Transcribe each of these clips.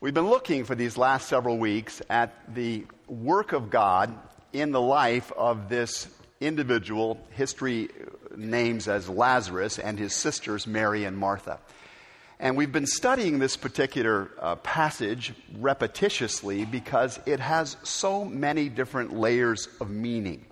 We've been looking for these last several weeks at the work of God in the life of this individual, history names as Lazarus, and his sisters, Mary and Martha. And we've been studying this particular uh, passage repetitiously because it has so many different layers of meaning.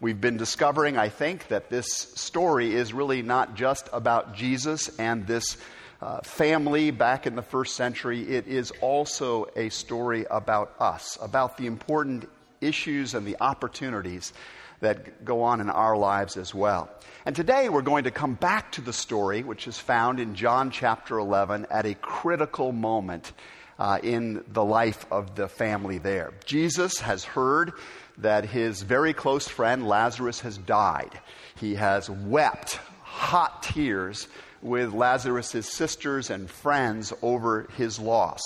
We've been discovering, I think, that this story is really not just about Jesus and this uh, family back in the first century, it is also a story about us, about the important issues and the opportunities that go on in our lives as well. And today we're going to come back to the story, which is found in John chapter 11 at a critical moment uh, in the life of the family there. Jesus has heard that his very close friend Lazarus has died. He has wept hot tears with Lazarus' sisters and friends over his loss.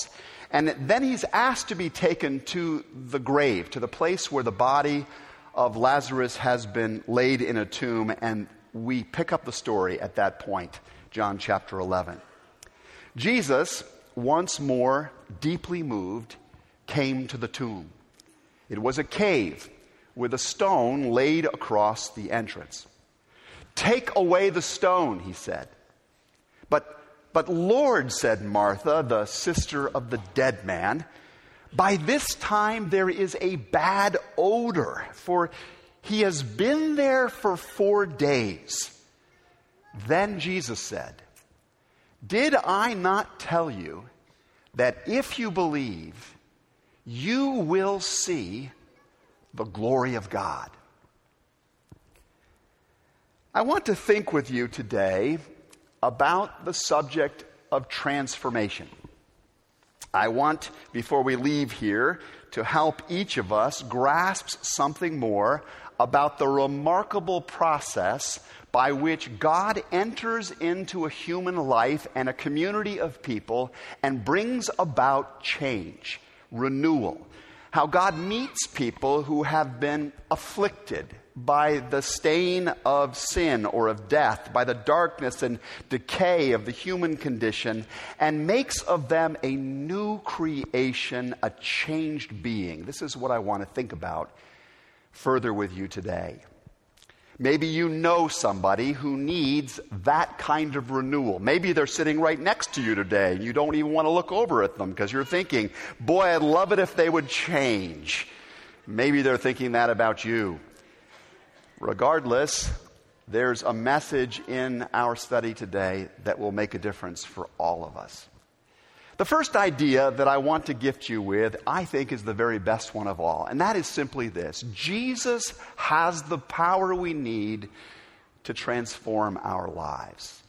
And then he's asked to be taken to the grave, to the place where the body of Lazarus has been laid in a tomb, and we pick up the story at that point, John chapter 11. Jesus, once more deeply moved, came to the tomb. It was a cave with a stone laid across the entrance. Take away the stone, he said. But, but Lord, said Martha, the sister of the dead man, by this time there is a bad odor, for he has been there for four days. Then Jesus said, Did I not tell you that if you believe, you will see the glory of God? I want to think with you today about the subject of transformation. I want, before we leave here, to help each of us grasp something more about the remarkable process by which God enters into a human life and a community of people and brings about change, renewal. How God meets people who have been afflicted by the stain of sin or of death, by the darkness and decay of the human condition, and makes of them a new creation, a changed being. This is what I want to think about further with you today. Maybe you know somebody who needs that kind of renewal. Maybe they're sitting right next to you today and you don't even want to look over at them because you're thinking, boy, I'd love it if they would change. Maybe they're thinking that about you. Regardless, there's a message in our study today that will make a difference for all of us. The first idea that I want to gift you with, I think, is the very best one of all, and that is simply this Jesus has the power we need to transform our lives.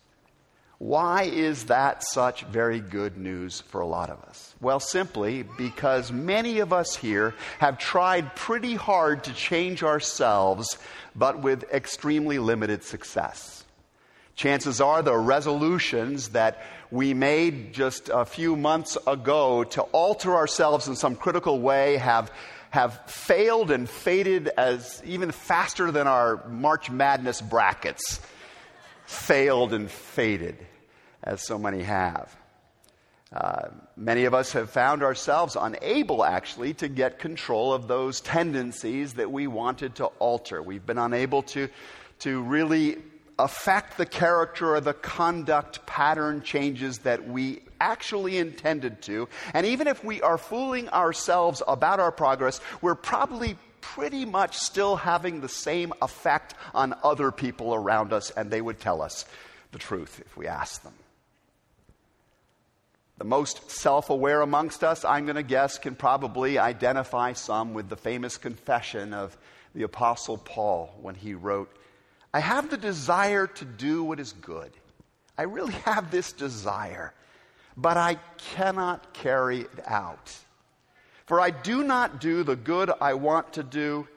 Why is that such very good news for a lot of us? Well, simply because many of us here have tried pretty hard to change ourselves, but with extremely limited success. Chances are the resolutions that we made just a few months ago to alter ourselves in some critical way have, have failed and faded as even faster than our March Madness brackets failed and faded as so many have. Uh, many of us have found ourselves unable, actually, to get control of those tendencies that we wanted to alter. We've been unable to, to really affect the character or the conduct pattern changes that we actually intended to. And even if we are fooling ourselves about our progress, we're probably pretty much still having the same effect on other people around us, and they would tell us the truth if we asked them. The most self aware amongst us, I'm going to guess, can probably identify some with the famous confession of the Apostle Paul when he wrote, I have the desire to do what is good. I really have this desire, but I cannot carry it out. For I do not do the good I want to do,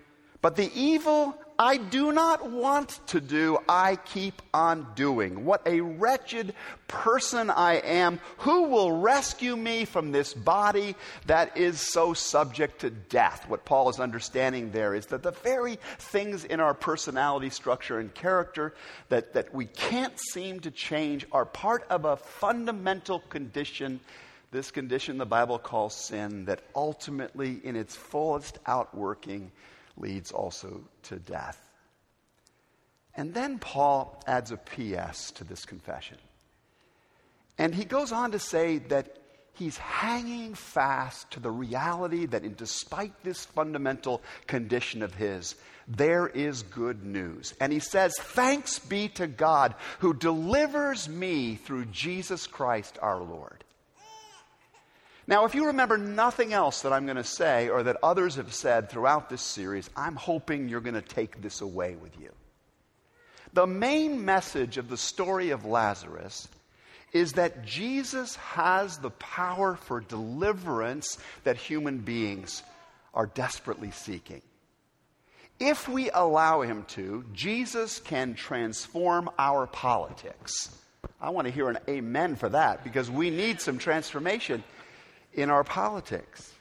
but the evil I do not want to do, I keep on doing. What a wretched person I am. Who will rescue me from this body that is so subject to death? What Paul is understanding there is that the very things in our personality structure and character that, that we can't seem to change are part of a fundamental condition this condition the Bible calls sin that ultimately, in its fullest outworking, leads also to death. And then Paul adds a P.S. to this confession. And he goes on to say that he's hanging fast to the reality that, in, despite this fundamental condition of his, there is good news. And he says, Thanks be to God who delivers me through Jesus Christ our Lord. Now, if you remember nothing else that I'm going to say or that others have said throughout this series, I'm hoping you're going to take this away with you. The main message of the story of Lazarus is that Jesus has the power for deliverance that human beings are desperately seeking. If we allow him to, Jesus can transform our politics. I want to hear an amen for that because we need some transformation in our politics.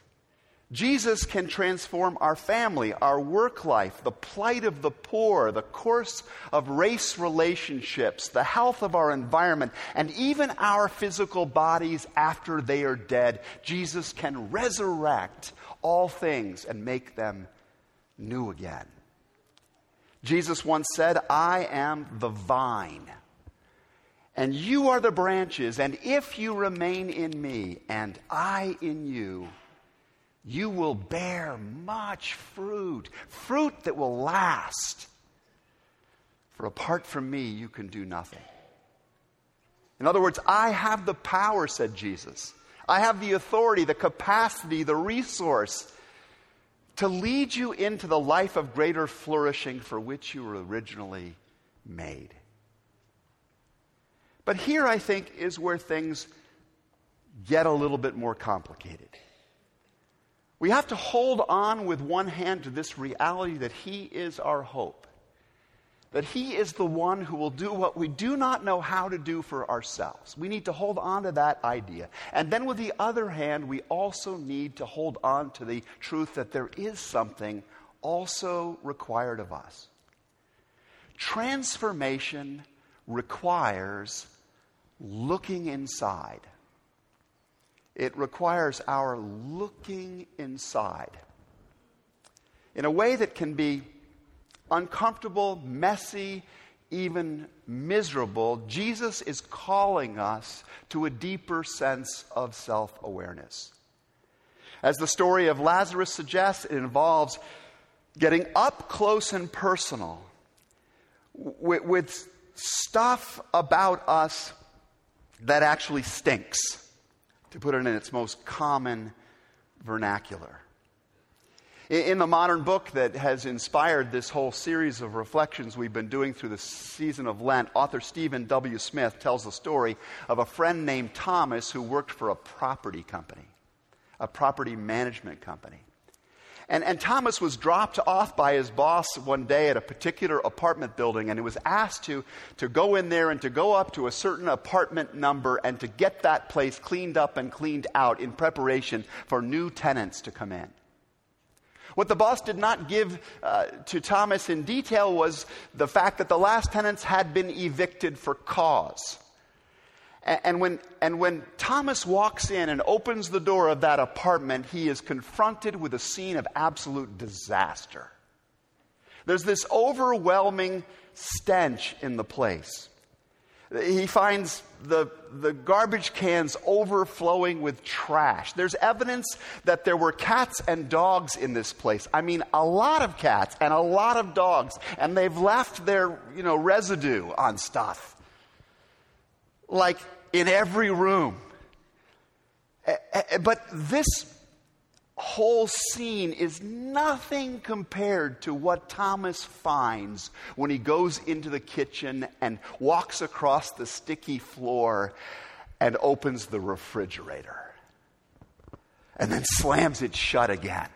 Jesus can transform our family, our work life, the plight of the poor, the course of race relationships, the health of our environment, and even our physical bodies after they are dead. Jesus can resurrect all things and make them new again. Jesus once said, I am the vine, and you are the branches, and if you remain in me, and I in you, you will bear much fruit, fruit that will last. For apart from me, you can do nothing. In other words, I have the power, said Jesus. I have the authority, the capacity, the resource to lead you into the life of greater flourishing for which you were originally made. But here, I think, is where things get a little bit more complicated. We have to hold on with one hand to this reality that He is our hope, that He is the one who will do what we do not know how to do for ourselves. We need to hold on to that idea. And then, with the other hand, we also need to hold on to the truth that there is something also required of us. Transformation requires looking inside it requires our looking inside in a way that can be uncomfortable, messy, even miserable. Jesus is calling us to a deeper sense of self awareness. As the story of Lazarus suggests, it involves getting up close and personal with, with stuff about us that actually stinks to put it in its most common vernacular. In the modern book that has inspired this whole series of reflections we've been doing through the season of Lent, author Stephen W. Smith tells the story of a friend named Thomas who worked for a property company, a property management company. And, and Thomas was dropped off by his boss one day at a particular apartment building, and he was asked to, to go in there and to go up to a certain apartment number and to get that place cleaned up and cleaned out in preparation for new tenants to come in. What the boss did not give uh, to Thomas in detail was the fact that the last tenants had been evicted for cause. And when, and when Thomas walks in and opens the door of that apartment, he is confronted with a scene of absolute disaster. There's this overwhelming stench in the place. He finds the, the garbage cans overflowing with trash. There's evidence that there were cats and dogs in this place. I mean, a lot of cats and a lot of dogs, and they've left their you know, residue on stuff like in every room. Eh, eh, eh, but this whole scene is nothing compared to what Thomas finds when he goes into the kitchen and walks across the sticky floor and opens the refrigerator and then slams it shut again.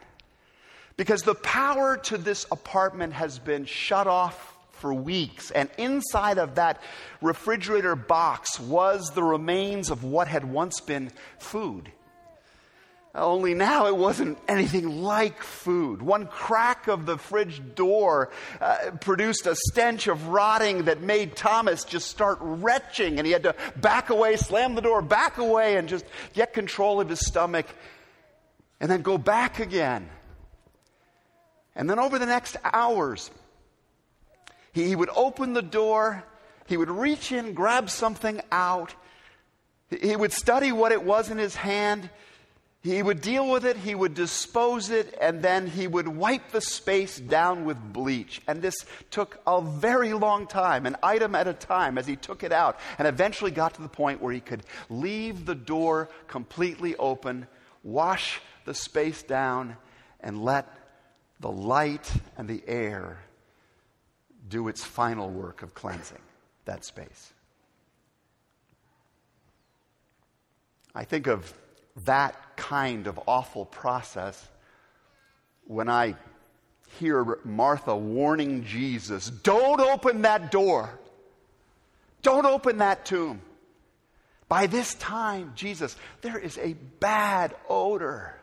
Because the power to this apartment has been shut off for weeks. And inside of that refrigerator box was the remains of what had once been food. Only now it wasn't anything like food. One crack of the fridge door uh, produced a stench of rotting that made Thomas just start retching, and he had to back away, slam the door, back away, and just get control of his stomach, and then go back again. And then over the next hours, he, he would open the door, he would reach in, grab something out, he would study what it was in his hand. He would deal with it, he would dispose it, and then he would wipe the space down with bleach. And this took a very long time, an item at a time, as he took it out, and eventually got to the point where he could leave the door completely open, wash the space down, and let the light and the air do its final work of cleansing that space. I think of that kind of awful process when I hear Martha warning Jesus, don't open that door. Don't open that tomb. By this time, Jesus, there is a bad odor.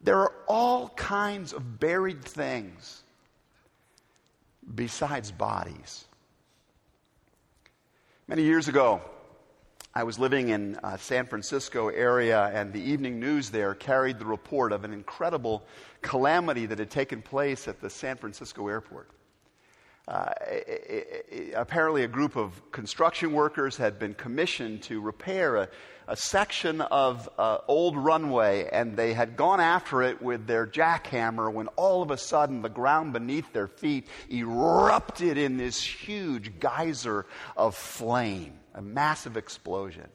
There are all kinds of buried things besides bodies. Many years ago, I was living in uh, San Francisco area, and the evening news there carried the report of an incredible calamity that had taken place at the San Francisco airport. Uh, it, it, apparently, a group of construction workers had been commissioned to repair a, a section of uh, old runway, and they had gone after it with their jackhammer when all of a sudden the ground beneath their feet erupted in this huge geyser of flame a massive explosion.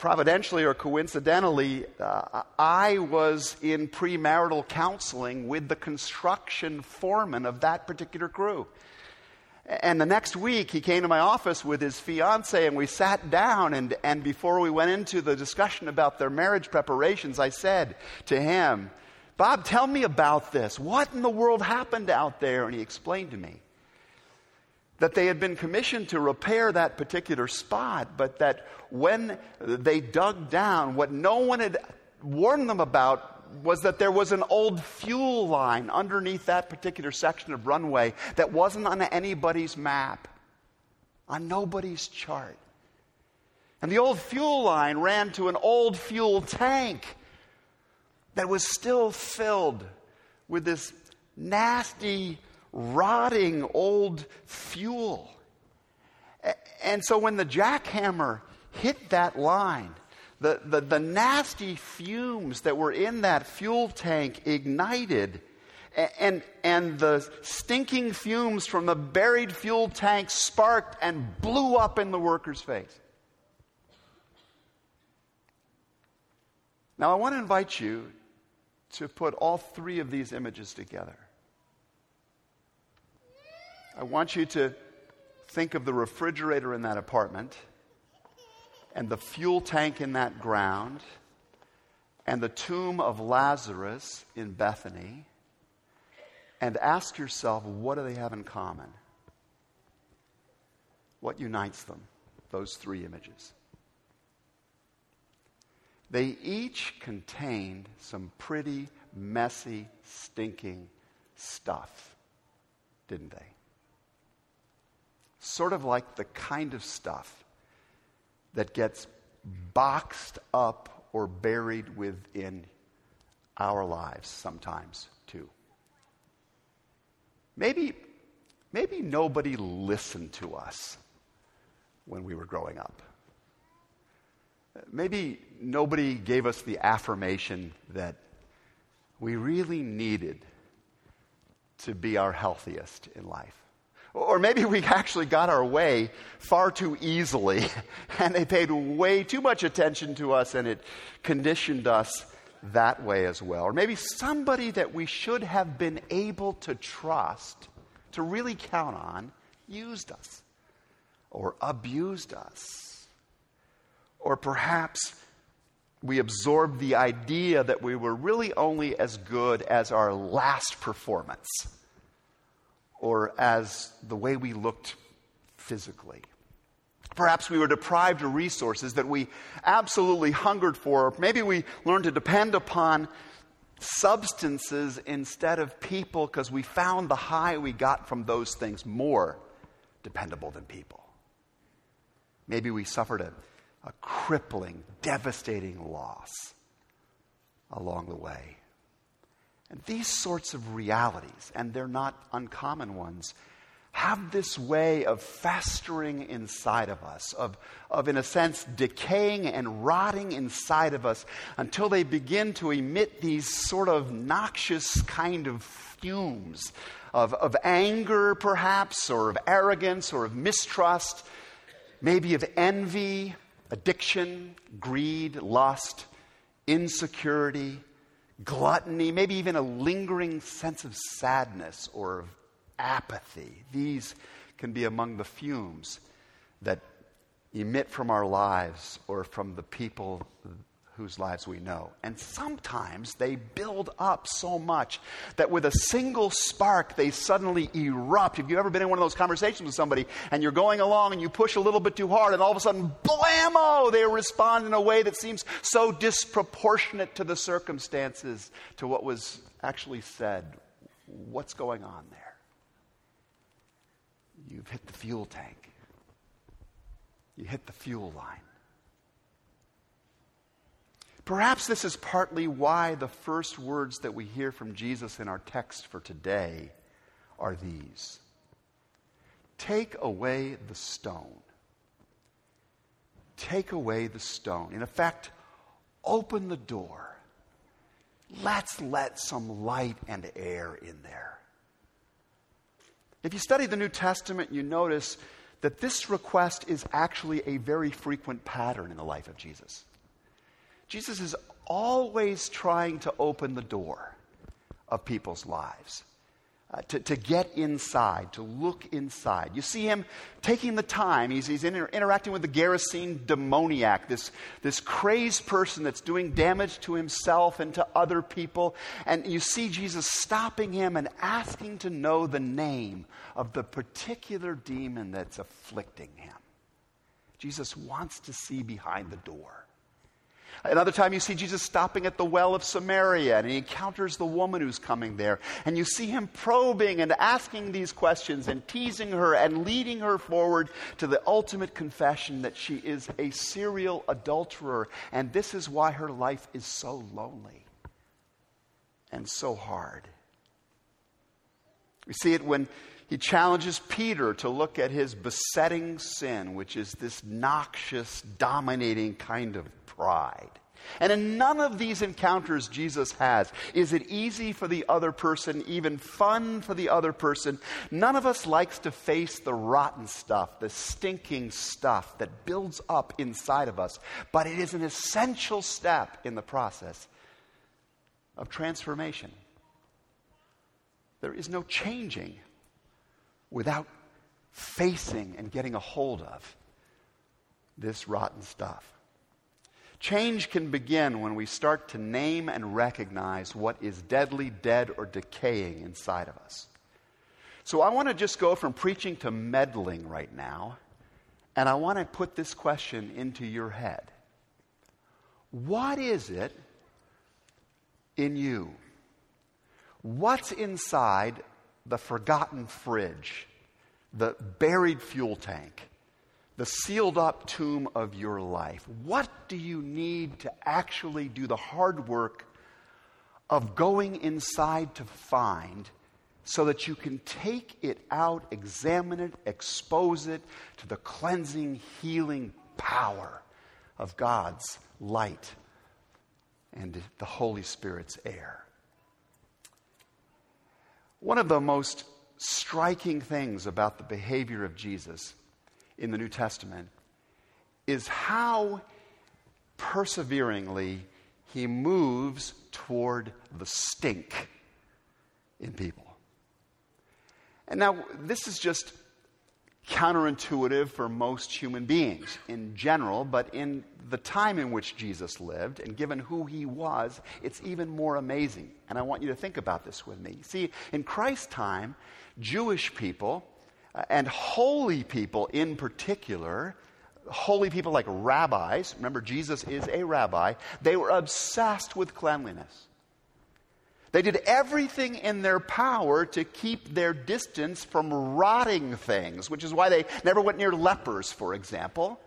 Providentially or coincidentally, uh, I was in premarital counseling with the construction foreman of that particular crew. And the next week, he came to my office with his fiance, and we sat down. And, and before we went into the discussion about their marriage preparations, I said to him, Bob, tell me about this. What in the world happened out there? And he explained to me that they had been commissioned to repair that particular spot, but that when they dug down, what no one had warned them about was that there was an old fuel line underneath that particular section of runway that wasn't on anybody's map, on nobody's chart. And the old fuel line ran to an old fuel tank that was still filled with this nasty rotting old fuel. And so when the jackhammer hit that line, the, the, the, nasty fumes that were in that fuel tank ignited, and, and the stinking fumes from the buried fuel tank sparked and blew up in the worker's face. Now, I want to invite you to put all three of these images together. I want you to think of the refrigerator in that apartment and the fuel tank in that ground and the tomb of Lazarus in Bethany and ask yourself what do they have in common? What unites them, those three images? They each contained some pretty messy, stinking stuff, didn't they? Sort of like the kind of stuff that gets boxed up or buried within our lives sometimes too. Maybe, maybe nobody listened to us when we were growing up. Maybe nobody gave us the affirmation that we really needed to be our healthiest in life. Or maybe we actually got our way far too easily and they paid way too much attention to us and it conditioned us that way as well. Or maybe somebody that we should have been able to trust, to really count on, used us or abused us. Or perhaps we absorbed the idea that we were really only as good as our last performance or as the way we looked physically. Perhaps we were deprived of resources that we absolutely hungered for. Maybe we learned to depend upon substances instead of people because we found the high we got from those things more dependable than people. Maybe we suffered a, a crippling, devastating loss along the way. And these sorts of realities, and they're not uncommon ones, have this way of festering inside of us, of, of, in a sense, decaying and rotting inside of us until they begin to emit these sort of noxious kind of fumes of, of anger, perhaps, or of arrogance, or of mistrust, maybe of envy, addiction, greed, lust, insecurity, gluttony, maybe even a lingering sense of sadness or of apathy. These can be among the fumes that emit from our lives or from the people whose lives we know. And sometimes they build up so much that with a single spark, they suddenly erupt. Have you ever been in one of those conversations with somebody and you're going along and you push a little bit too hard and all of a sudden, blammo, they respond in a way that seems so disproportionate to the circumstances, to what was actually said? What's going on there? You've hit the fuel tank. You hit the fuel line. Perhaps this is partly why the first words that we hear from Jesus in our text for today are these Take away the stone. Take away the stone. In effect, open the door. Let's let some light and air in there. If you study the New Testament, you notice that this request is actually a very frequent pattern in the life of Jesus. Jesus is always trying to open the door of people's lives uh, to, to get inside, to look inside. You see him taking the time. He's, he's inter- interacting with the Gerasene demoniac, this, this crazed person that's doing damage to himself and to other people. And you see Jesus stopping him and asking to know the name of the particular demon that's afflicting him. Jesus wants to see behind the door. Another time you see Jesus stopping at the well of Samaria and he encounters the woman who's coming there. And you see him probing and asking these questions and teasing her and leading her forward to the ultimate confession that she is a serial adulterer. And this is why her life is so lonely and so hard. We see it when he challenges Peter to look at his besetting sin, which is this noxious, dominating kind of pride. And in none of these encounters Jesus has is it easy for the other person, even fun for the other person. None of us likes to face the rotten stuff, the stinking stuff that builds up inside of us. But it is an essential step in the process of transformation. There is no changing without facing and getting a hold of this rotten stuff. Change can begin when we start to name and recognize what is deadly, dead, or decaying inside of us. So I want to just go from preaching to meddling right now, and I want to put this question into your head What is it in you? What's inside the forgotten fridge, the buried fuel tank? the sealed up tomb of your life. What do you need to actually do the hard work of going inside to find so that you can take it out, examine it, expose it to the cleansing, healing power of God's light and the Holy Spirit's air? One of the most striking things about the behavior of Jesus in the New Testament is how perseveringly he moves toward the stink in people. And now, this is just counterintuitive for most human beings in general, but in the time in which Jesus lived and given who he was, it's even more amazing. And I want you to think about this with me. See, in Christ's time, Jewish people uh, and holy people in particular holy people like rabbis, remember Jesus is a rabbi, they were obsessed with cleanliness. They did everything in their power to keep their distance from rotting things, which is why they never went near lepers, for example.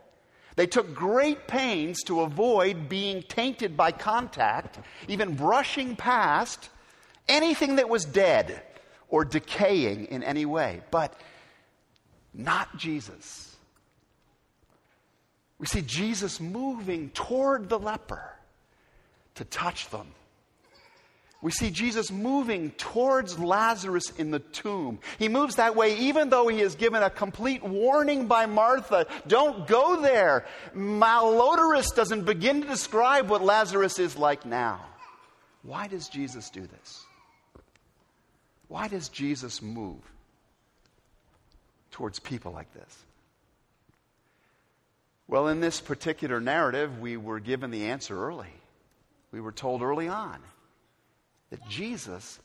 They took great pains to avoid being tainted by contact, even brushing past anything that was dead or decaying in any way. But not Jesus. We see Jesus moving toward the leper to touch them we see Jesus moving towards Lazarus in the tomb. He moves that way even though he is given a complete warning by Martha don't go there. Malodorous doesn't begin to describe what Lazarus is like now. Why does Jesus do this? Why does Jesus move towards people like this? Well, in this particular narrative, we were given the answer early. We were told early on that Jesus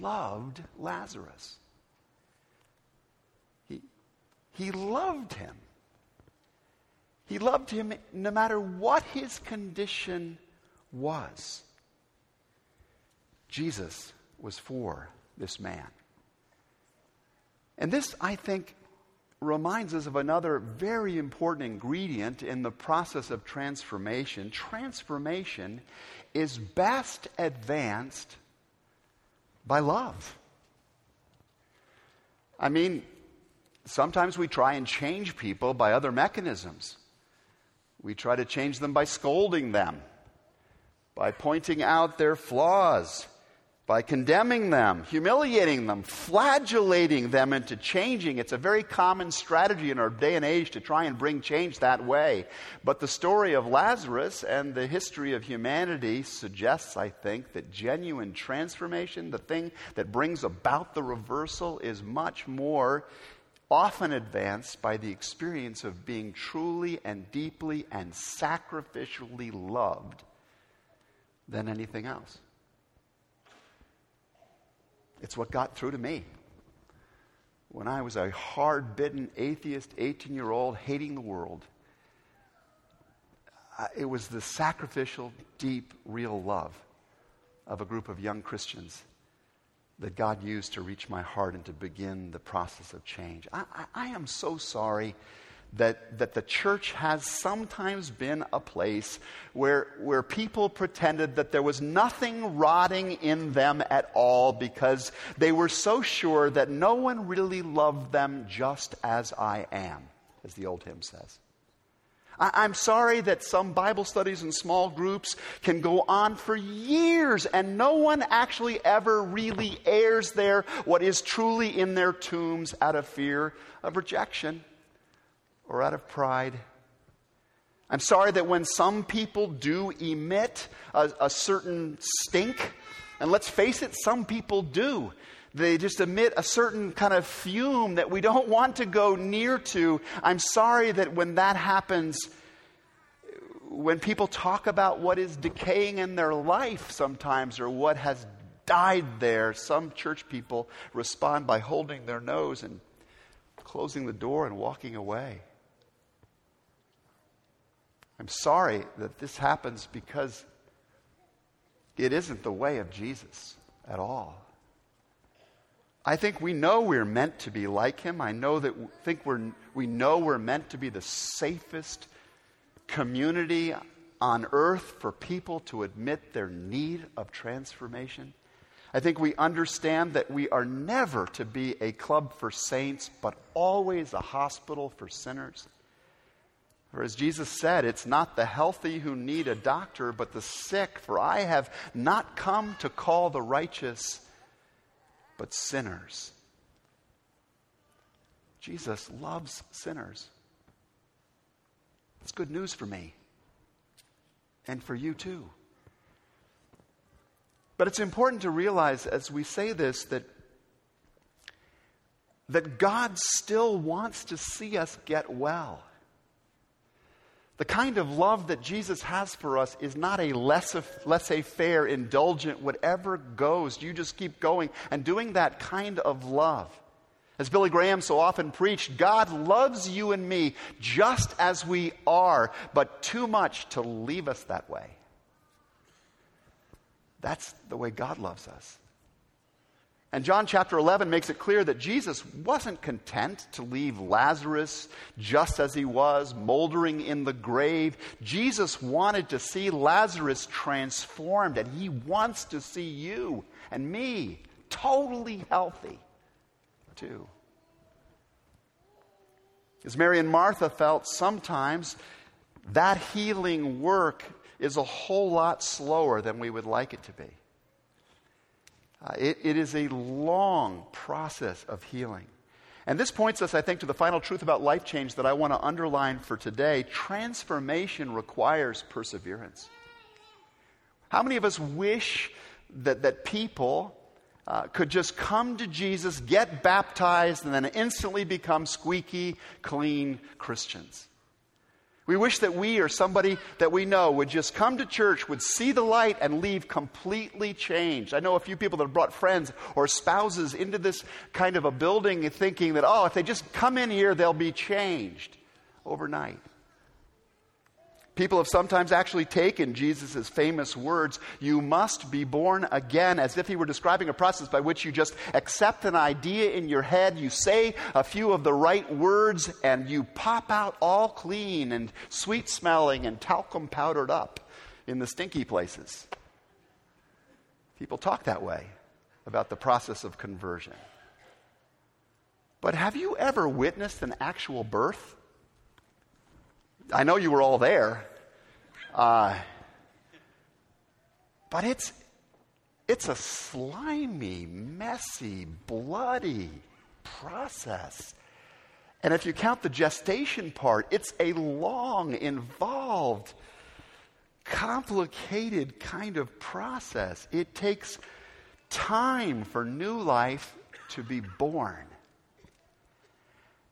loved Lazarus. He, he loved him. He loved him no matter what his condition was. Jesus was for this man. And this, I think, reminds us of another very important ingredient in the process of transformation. Transformation is best advanced by love. I mean, sometimes we try and change people by other mechanisms. We try to change them by scolding them, by pointing out their flaws, by condemning them, humiliating them, flagellating them into changing. It's a very common strategy in our day and age to try and bring change that way. But the story of Lazarus and the history of humanity suggests, I think, that genuine transformation, the thing that brings about the reversal, is much more often advanced by the experience of being truly and deeply and sacrificially loved than anything else. It's what got through to me. When I was a hard bitten atheist 18 year old hating the world, it was the sacrificial, deep, real love of a group of young Christians that God used to reach my heart and to begin the process of change. I, I, I am so sorry that, that the church has sometimes been a place where, where people pretended that there was nothing rotting in them at all because they were so sure that no one really loved them just as I am, as the old hymn says. I, am sorry that some Bible studies and small groups can go on for years and no one actually ever really airs there what is truly in their tombs out of fear of rejection or out of pride. I'm sorry that when some people do emit a, a, certain stink, and let's face it, some people do. They just emit a certain kind of fume that we don't want to go near to. I'm sorry that when that happens, when people talk about what is decaying in their life sometimes or what has died there, some church people respond by holding their nose and closing the door and walking away. I'm sorry that this happens because it isn't the way of Jesus at all. I think we know we're meant to be like him. I know that think we're, we know we're meant to be the safest community on earth for people to admit their need of transformation. I think we understand that we are never to be a club for saints, but always a hospital for sinners. For as Jesus said, it's not the healthy who need a doctor, but the sick. For I have not come to call the righteous, but sinners. Jesus loves sinners. It's good news for me and for you too. But it's important to realize as we say this that, that God still wants to see us get well. The kind of love that Jesus has for us is not a laissez faire, indulgent, whatever goes. You just keep going and doing that kind of love. As Billy Graham so often preached, God loves you and me just as we are, but too much to leave us that way. That's the way God loves us. And John chapter 11 makes it clear that Jesus wasn't content to leave Lazarus just as he was, moldering in the grave. Jesus wanted to see Lazarus transformed, and he wants to see you and me totally healthy, too. As Mary and Martha felt, sometimes that healing work is a whole lot slower than we would like it to be. Uh, it, it is a long process of healing. And this points us, I think, to the final truth about life change that I want to underline for today. Transformation requires perseverance. How many of us wish that, that people uh, could just come to Jesus, get baptized, and then instantly become squeaky, clean Christians? We wish that we or somebody that we know would just come to church, would see the light, and leave completely changed. I know a few people that have brought friends or spouses into this kind of a building thinking that, oh, if they just come in here, they'll be changed overnight. People have sometimes actually taken Jesus' famous words, you must be born again, as if he were describing a process by which you just accept an idea in your head, you say a few of the right words, and you pop out all clean and sweet smelling and talcum powdered up in the stinky places. People talk that way about the process of conversion. But have you ever witnessed an actual birth? I know you were all there. Uh, but it's, it's a slimy, messy, bloody process. And if you count the gestation part, it's a long, involved, complicated kind of process. It takes time for new life to be born.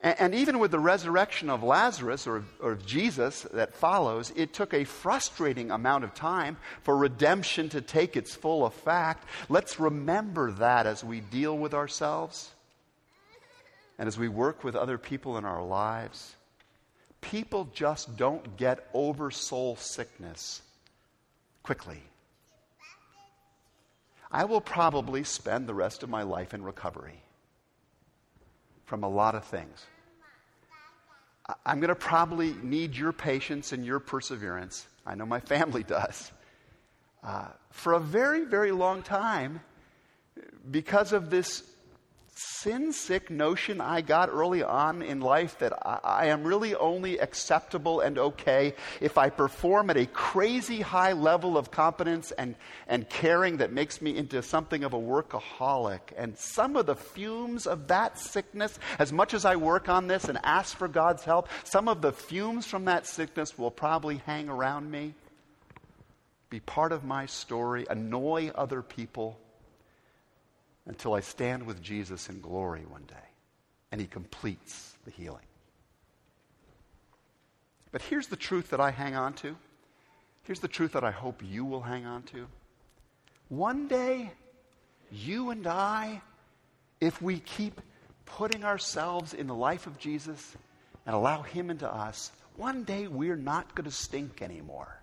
And, even with the resurrection of Lazarus or, or of Jesus that follows, it took a frustrating amount of time for redemption to take its full effect. Let's remember that as we deal with ourselves and as we work with other people in our lives. People just don't get over soul sickness quickly. I will probably spend the rest of my life in recovery from a lot of things. I'm going to probably need your patience and your perseverance. I know my family does. Uh, for a very, very long time, because of this sin sick notion I got early on in life that I, I, am really only acceptable and okay if I perform at a crazy high level of competence and, and caring that makes me into something of a workaholic. And some of the fumes of that sickness, as much as I work on this and ask for God's help, some of the fumes from that sickness will probably hang around me, be part of my story, annoy other people until I stand with Jesus in glory one day and he completes the healing. But here's the truth that I hang on to. Here's the truth that I hope you will hang on to. One day, you and I, if we keep putting ourselves in the life of Jesus and allow Him into us, one day we're not going to stink anymore.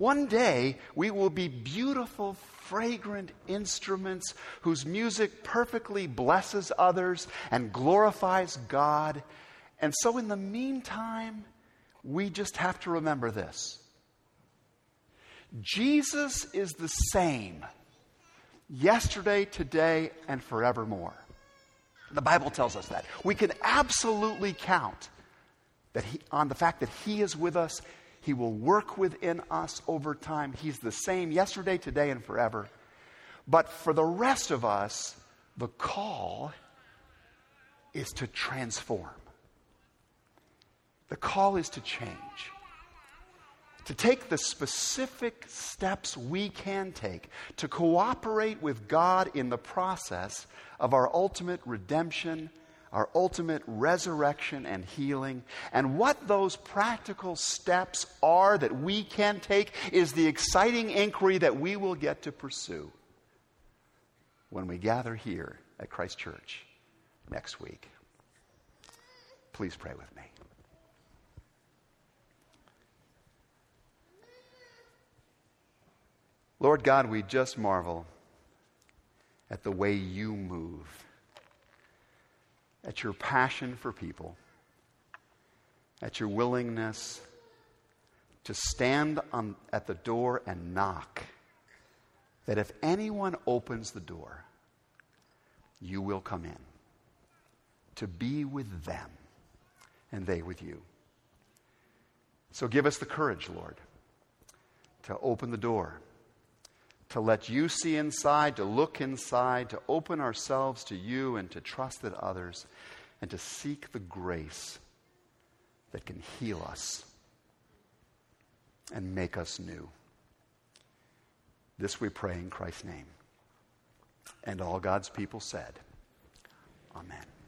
One day, we will be beautiful, fragrant instruments whose music perfectly blesses others and glorifies God. And so, in the meantime, we just have to remember this Jesus is the same yesterday, today, and forevermore. The Bible tells us that. We can absolutely count that he, on the fact that He is with us he will work within us over time. He's the same yesterday, today, and forever. But for the rest of us, the call is to transform. The call is to change. To take the specific steps we can take to cooperate with God in the process of our ultimate redemption our ultimate resurrection and healing. And what those practical steps are that we can take is the exciting inquiry that we will get to pursue when we gather here at Christ Church next week. Please pray with me. Lord God, we just marvel at the way you move, at your passion for people, at your willingness to stand on, at the door and knock. That if anyone opens the door, you will come in to be with them and they with you. So give us the courage, Lord, to open the door to let you see inside, to look inside, to open ourselves to you, and to trust that others, and to seek the grace that can heal us and make us new. This we pray in Christ's name. And all God's people said, Amen.